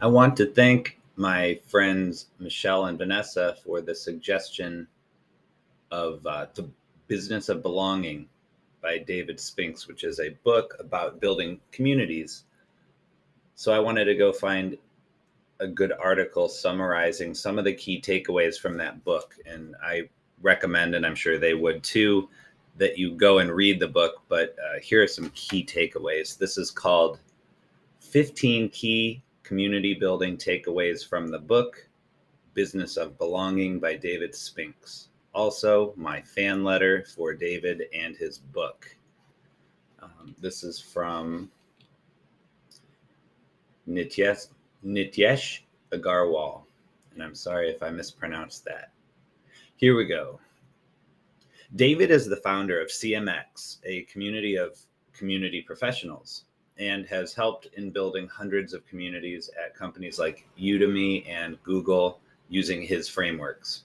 I want to thank my friends Michelle and Vanessa for the suggestion of uh, The Business of Belonging by David Spinks, which is a book about building communities. So I wanted to go find a good article summarizing some of the key takeaways from that book. And I recommend, and I'm sure they would too, that you go and read the book. But uh, here are some key takeaways. This is called 15 Key Community Building Takeaways from the book Business of Belonging by David Spinks. Also, my fan letter for David and his book. Um, this is from Nityesh, Nityesh Agarwal. And I'm sorry if I mispronounced that. Here we go. David is the founder of CMX, a community of community professionals, and has helped in building hundreds of communities at companies like Udemy and Google using his frameworks.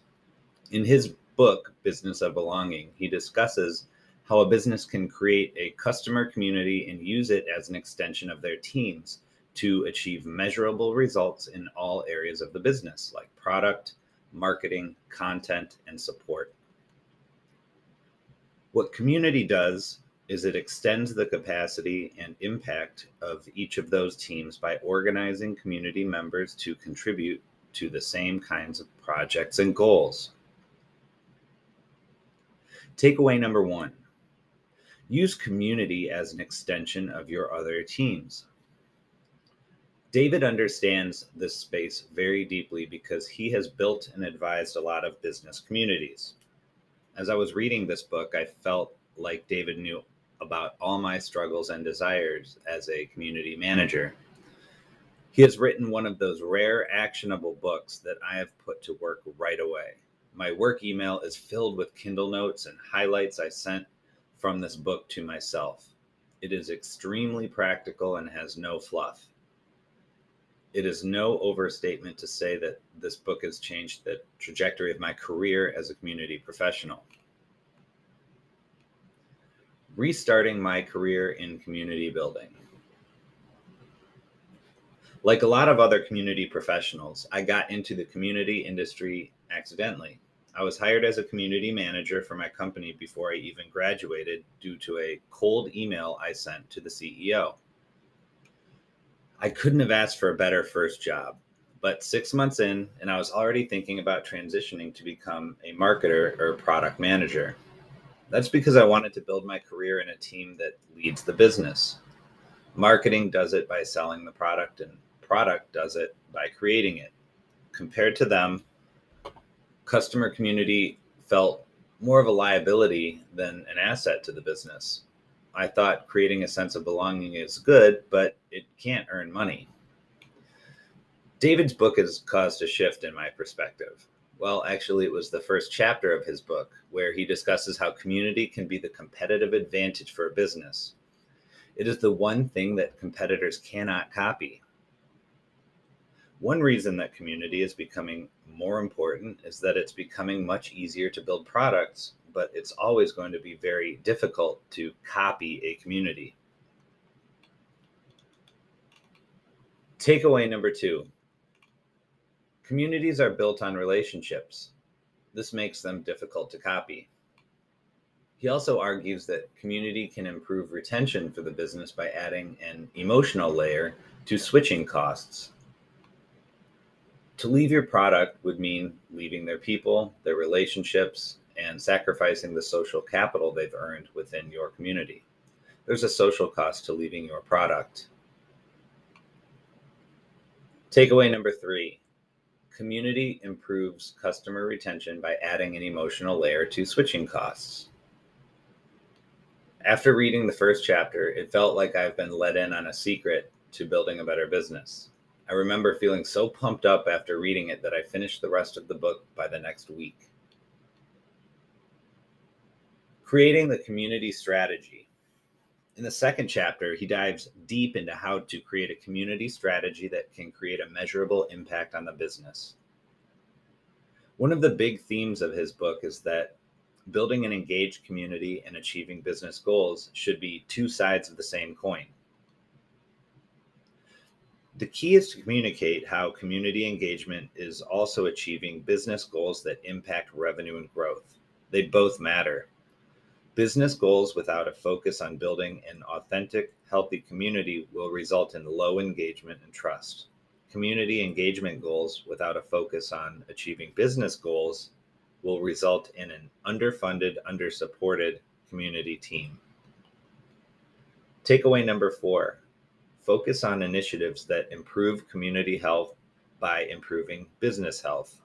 In his book, Business of Belonging, he discusses how a business can create a customer community and use it as an extension of their teams to achieve measurable results in all areas of the business, like product, marketing, content, and support. What community does is it extends the capacity and impact of each of those teams by organizing community members to contribute to the same kinds of projects and goals. Takeaway number one use community as an extension of your other teams. David understands this space very deeply because he has built and advised a lot of business communities. As I was reading this book, I felt like David knew about all my struggles and desires as a community manager. He has written one of those rare actionable books that I have put to work right away. My work email is filled with Kindle notes and highlights I sent from this book to myself. It is extremely practical and has no fluff it is no overstatement to say that this book has changed the trajectory of my career as a community professional. Restarting my career in community building. Like a lot of other community professionals, I got into the community industry accidentally. I was hired as a community manager for my company before I even graduated due to a cold email I sent to the CEO. I couldn't have asked for a better first job. But six months in, and I was already thinking about transitioning to become a marketer or product manager. That's because I wanted to build my career in a team that leads the business. Marketing does it by selling the product, and product does it by creating it. Compared to them, customer community felt more of a liability than an asset to the business. I thought creating a sense of belonging is good, but it can't earn money. David's book has caused a shift in my perspective. Well, actually, it was the first chapter of his book where he discusses how community can be the competitive advantage for a business. It is the one thing that competitors cannot copy. One reason that community is becoming more important is that it's becoming much easier to build products but it's always going to be very difficult to copy a community. Takeaway number two communities are built on relationships. This makes them difficult to copy. He also argues that community can improve retention for the business by adding an emotional layer to switching costs. To leave your product would mean leaving their people, their relationships, and sacrificing the social capital they've earned within your community. There's a social cost to leaving your product. Takeaway number three community improves customer retention by adding an emotional layer to switching costs. After reading the first chapter, it felt like I've been let in on a secret to building a better business. I remember feeling so pumped up after reading it that I finished the rest of the book by the next week creating the community strategy. In the second chapter, he dives deep into how to create a community strategy that can create a measurable impact on the business. One of the big themes of his book is that building an engaged community and achieving business goals should be two sides of the same coin. The key is to communicate how community engagement is also achieving business goals that impact revenue and growth. They both matter. Business goals without a focus on building an authentic, healthy community will result in low engagement and trust. Community engagement goals without a focus on achieving business goals will result in an underfunded, undersupported community team. Takeaway number four focus on initiatives that improve community health by improving business health.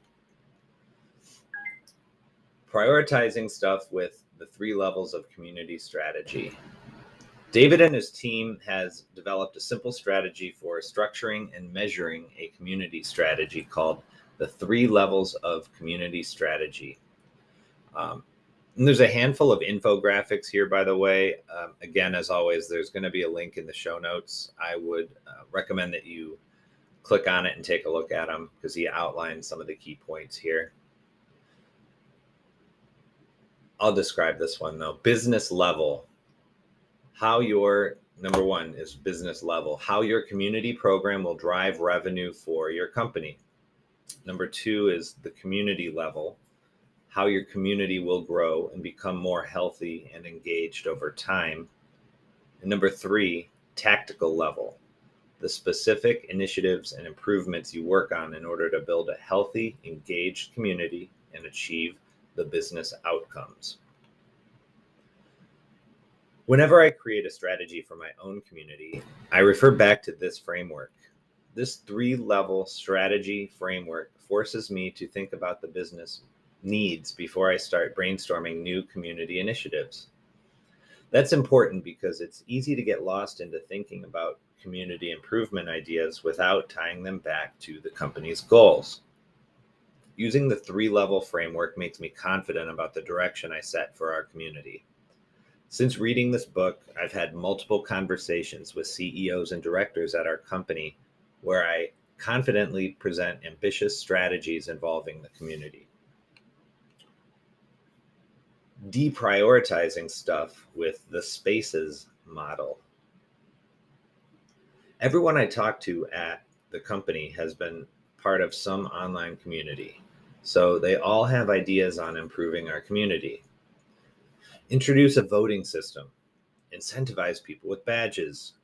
Prioritizing stuff with the three levels of community strategy. David and his team has developed a simple strategy for structuring and measuring a community strategy called the three levels of community strategy. Um, and there's a handful of infographics here, by the way. Um, again, as always, there's going to be a link in the show notes. I would uh, recommend that you click on it and take a look at them because he outlines some of the key points here. I'll describe this one though. Business level. How your number one is business level, how your community program will drive revenue for your company. Number two is the community level, how your community will grow and become more healthy and engaged over time. And number three, tactical level, the specific initiatives and improvements you work on in order to build a healthy, engaged community and achieve the business outcomes. Whenever I create a strategy for my own community, I refer back to this framework. This three level strategy framework forces me to think about the business needs before I start brainstorming new community initiatives. That's important because it's easy to get lost into thinking about community improvement ideas without tying them back to the company's goals. Using the three level framework makes me confident about the direction I set for our community. Since reading this book, I've had multiple conversations with CEOs and directors at our company where I confidently present ambitious strategies involving the community. Deprioritizing stuff with the spaces model. Everyone I talk to at the company has been part of some online community. So they all have ideas on improving our community. Introduce a voting system, incentivize people with badges,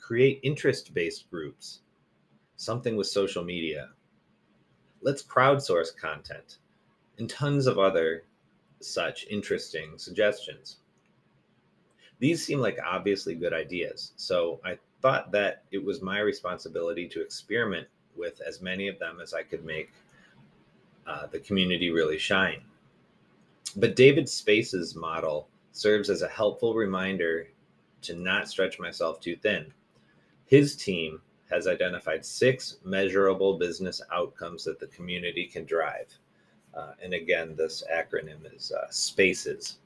create interest based groups, something with social media. Let's crowdsource content and tons of other such interesting suggestions. These seem like obviously good ideas, so I thought that it was my responsibility to experiment with as many of them as I could make uh, the community really shine. But David's SPACES model serves as a helpful reminder to not stretch myself too thin. His team has identified six measurable business outcomes that the community can drive. Uh, and again, this acronym is uh, SPACES.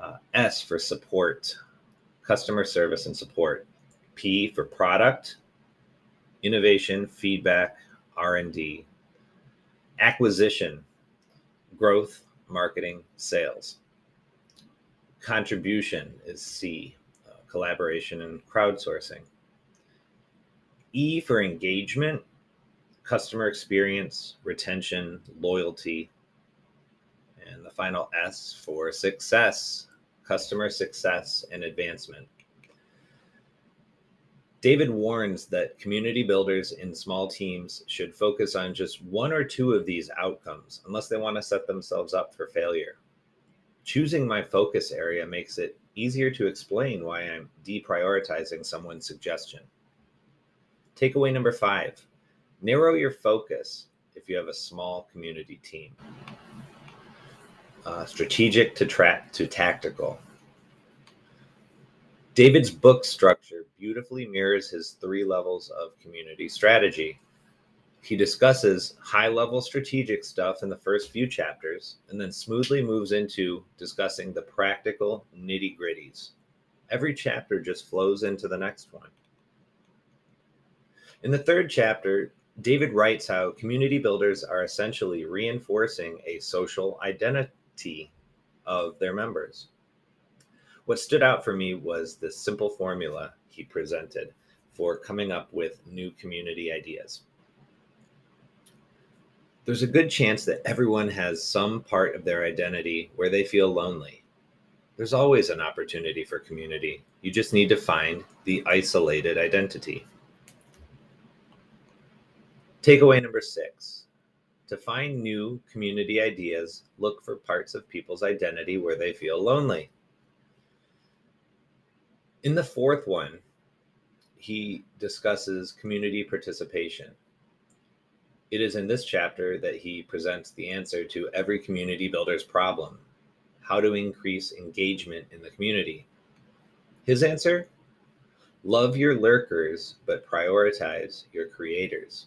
Uh, S for support, customer service and support. P for product, innovation, feedback, R&D, acquisition, growth, marketing, sales. Contribution is C, uh, collaboration and crowdsourcing. E for engagement, customer experience, retention, loyalty. And the final S for success, customer success and advancement. David warns that community builders in small teams should focus on just one or two of these outcomes unless they want to set themselves up for failure. Choosing my focus area makes it easier to explain why I'm deprioritizing someone's suggestion. Takeaway number five narrow your focus if you have a small community team. Uh, strategic to track to tactical. David's book structure beautifully mirrors his three levels of community strategy. He discusses high level strategic stuff in the first few chapters and then smoothly moves into discussing the practical nitty gritties. Every chapter just flows into the next one. In the third chapter, David writes how community builders are essentially reinforcing a social identity of their members. What stood out for me was the simple formula he presented for coming up with new community ideas. There's a good chance that everyone has some part of their identity where they feel lonely. There's always an opportunity for community. You just need to find the isolated identity. Takeaway number six to find new community ideas, look for parts of people's identity where they feel lonely. In the fourth one, he discusses community participation. It is in this chapter that he presents the answer to every community builder's problem how to increase engagement in the community. His answer love your lurkers, but prioritize your creators.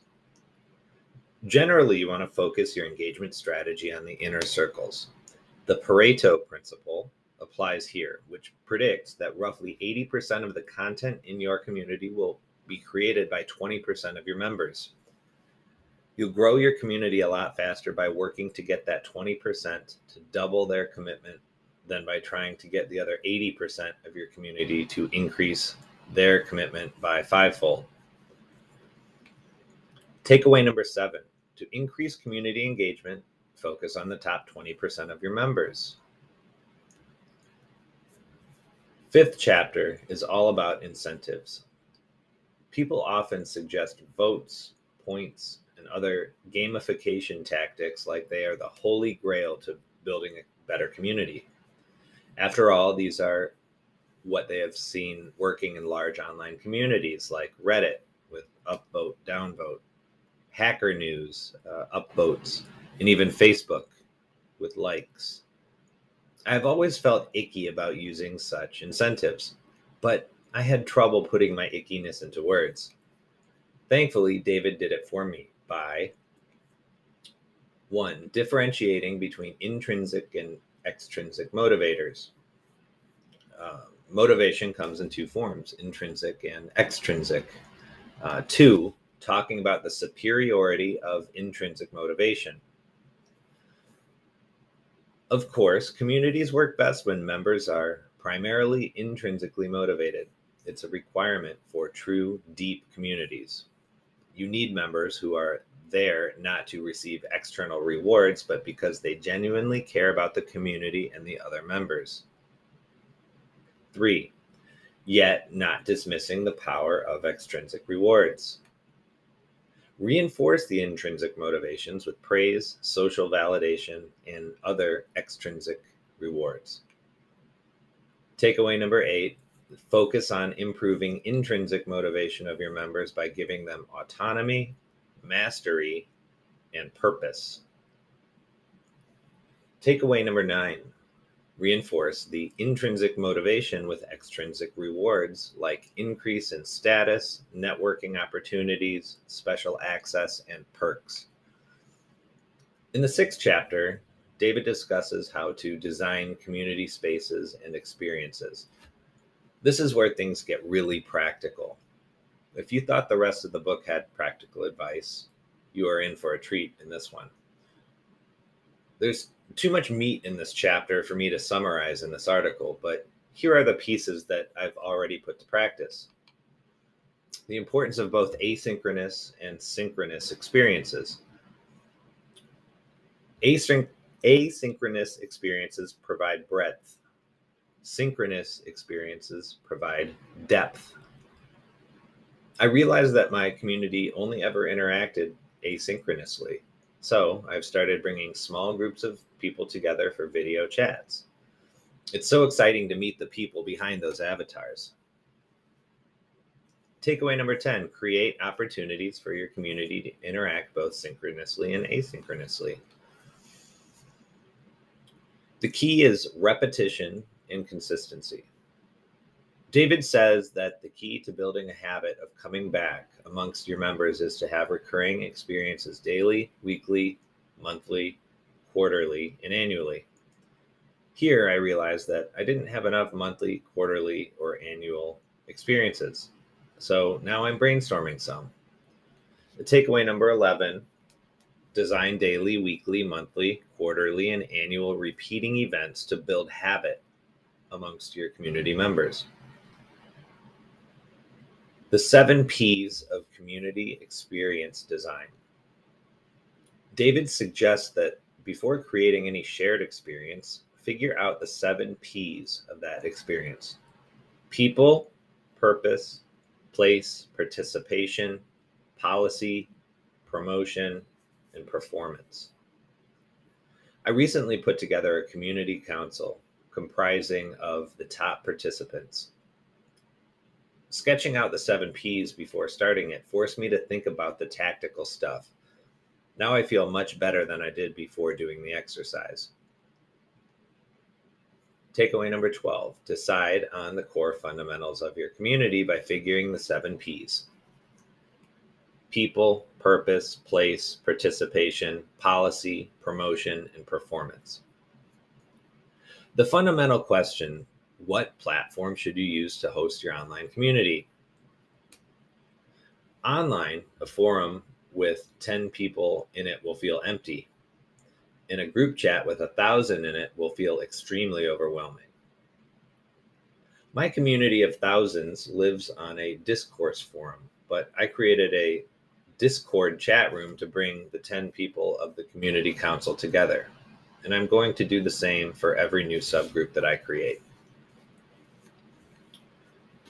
Generally, you want to focus your engagement strategy on the inner circles. The Pareto principle applies here, which predicts that roughly 80% of the content in your community will be created by 20% of your members. You'll grow your community a lot faster by working to get that 20% to double their commitment than by trying to get the other 80% of your community to increase their commitment by fivefold. Takeaway number seven to increase community engagement, focus on the top 20% of your members. Fifth chapter is all about incentives. People often suggest votes, points, and other gamification tactics like they are the holy grail to building a better community. After all, these are what they have seen working in large online communities like Reddit with upvote, downvote, Hacker News, uh, upvotes, and even Facebook with likes. I've always felt icky about using such incentives, but I had trouble putting my ickiness into words. Thankfully, David did it for me by one, differentiating between intrinsic and extrinsic motivators. Uh, motivation comes in two forms intrinsic and extrinsic. Uh, two, talking about the superiority of intrinsic motivation. Of course, communities work best when members are primarily intrinsically motivated. It's a requirement for true, deep communities. You need members who are there not to receive external rewards, but because they genuinely care about the community and the other members. Three, yet not dismissing the power of extrinsic rewards. Reinforce the intrinsic motivations with praise, social validation, and other extrinsic rewards. Takeaway number eight focus on improving intrinsic motivation of your members by giving them autonomy, mastery, and purpose. Takeaway number nine reinforce the intrinsic motivation with extrinsic rewards like increase in status, networking opportunities, special access, and perks. In the sixth chapter, David discusses how to design community spaces and experiences. This is where things get really practical. If you thought the rest of the book had practical advice, you are in for a treat in this one. There's too much meat in this chapter for me to summarize in this article, but here are the pieces that I've already put to practice. The importance of both asynchronous and synchronous experiences. Async- asynchronous experiences provide breadth, synchronous experiences provide depth. I realized that my community only ever interacted asynchronously. So I've started bringing small groups of people together for video chats. It's so exciting to meet the people behind those avatars. Takeaway number 10 create opportunities for your community to interact both synchronously and asynchronously. The key is repetition and consistency. David says that the key to building a habit of coming back amongst your members is to have recurring experiences daily, weekly, monthly, quarterly, and annually. Here, I realized that I didn't have enough monthly, quarterly, or annual experiences. So now I'm brainstorming some. The takeaway number 11 design daily, weekly, monthly, quarterly, and annual repeating events to build habit amongst your community members. The seven P's of community experience design. David suggests that before creating any shared experience, figure out the seven P's of that experience people, purpose, place, participation, policy, promotion, and performance. I recently put together a community council comprising of the top participants. Sketching out the seven P's before starting it forced me to think about the tactical stuff. Now I feel much better than I did before doing the exercise. Takeaway number 12 decide on the core fundamentals of your community by figuring the seven P's people, purpose, place, participation, policy, promotion, and performance. The fundamental question what platform should you use to host your online community? Online, a forum with 10 people in it will feel empty. In a group chat with a thousand in it will feel extremely overwhelming. My community of thousands lives on a discourse forum, but I created a Discord chat room to bring the 10 people of the community council together. And I'm going to do the same for every new subgroup that I create.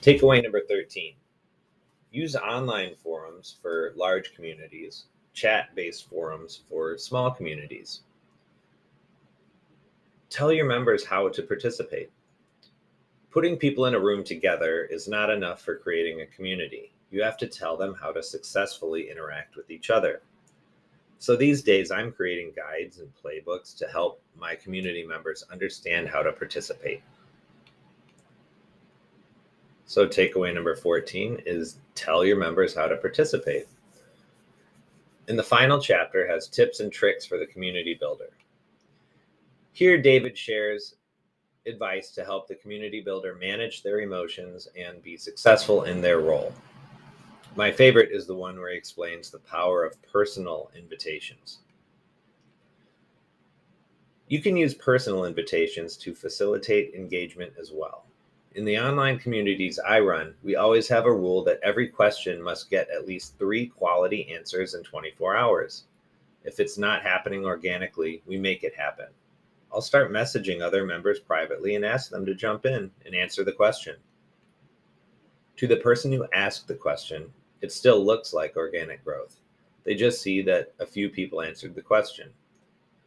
Takeaway number 13 use online forums for large communities, chat based forums for small communities. Tell your members how to participate. Putting people in a room together is not enough for creating a community. You have to tell them how to successfully interact with each other. So these days, I'm creating guides and playbooks to help my community members understand how to participate. So, takeaway number 14 is tell your members how to participate. And the final chapter has tips and tricks for the community builder. Here, David shares advice to help the community builder manage their emotions and be successful in their role. My favorite is the one where he explains the power of personal invitations. You can use personal invitations to facilitate engagement as well. In the online communities I run, we always have a rule that every question must get at least three quality answers in 24 hours. If it's not happening organically, we make it happen. I'll start messaging other members privately and ask them to jump in and answer the question. To the person who asked the question, it still looks like organic growth. They just see that a few people answered the question.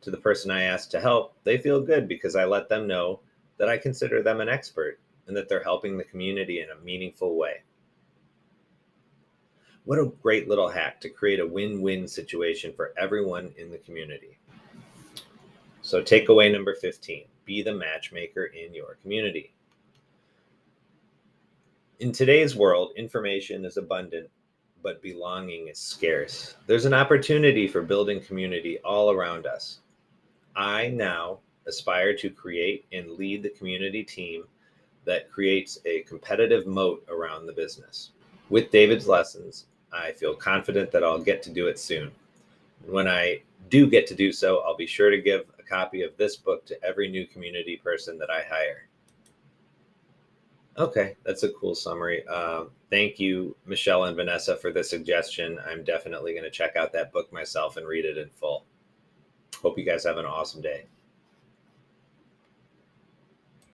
To the person I asked to help, they feel good because I let them know that I consider them an expert and that they're helping the community in a meaningful way. What a great little hack to create a win win situation for everyone in the community. So, takeaway number 15 be the matchmaker in your community. In today's world, information is abundant, but belonging is scarce. There's an opportunity for building community all around us. I now aspire to create and lead the community team that creates a competitive moat around the business. With David's lessons, I feel confident that I'll get to do it soon. When I do get to do so, I'll be sure to give a copy of this book to every new community person that I hire. Okay, that's a cool summary. Um, thank you, Michelle and Vanessa, for the suggestion. I'm definitely going to check out that book myself and read it in full. Hope you guys have an awesome day.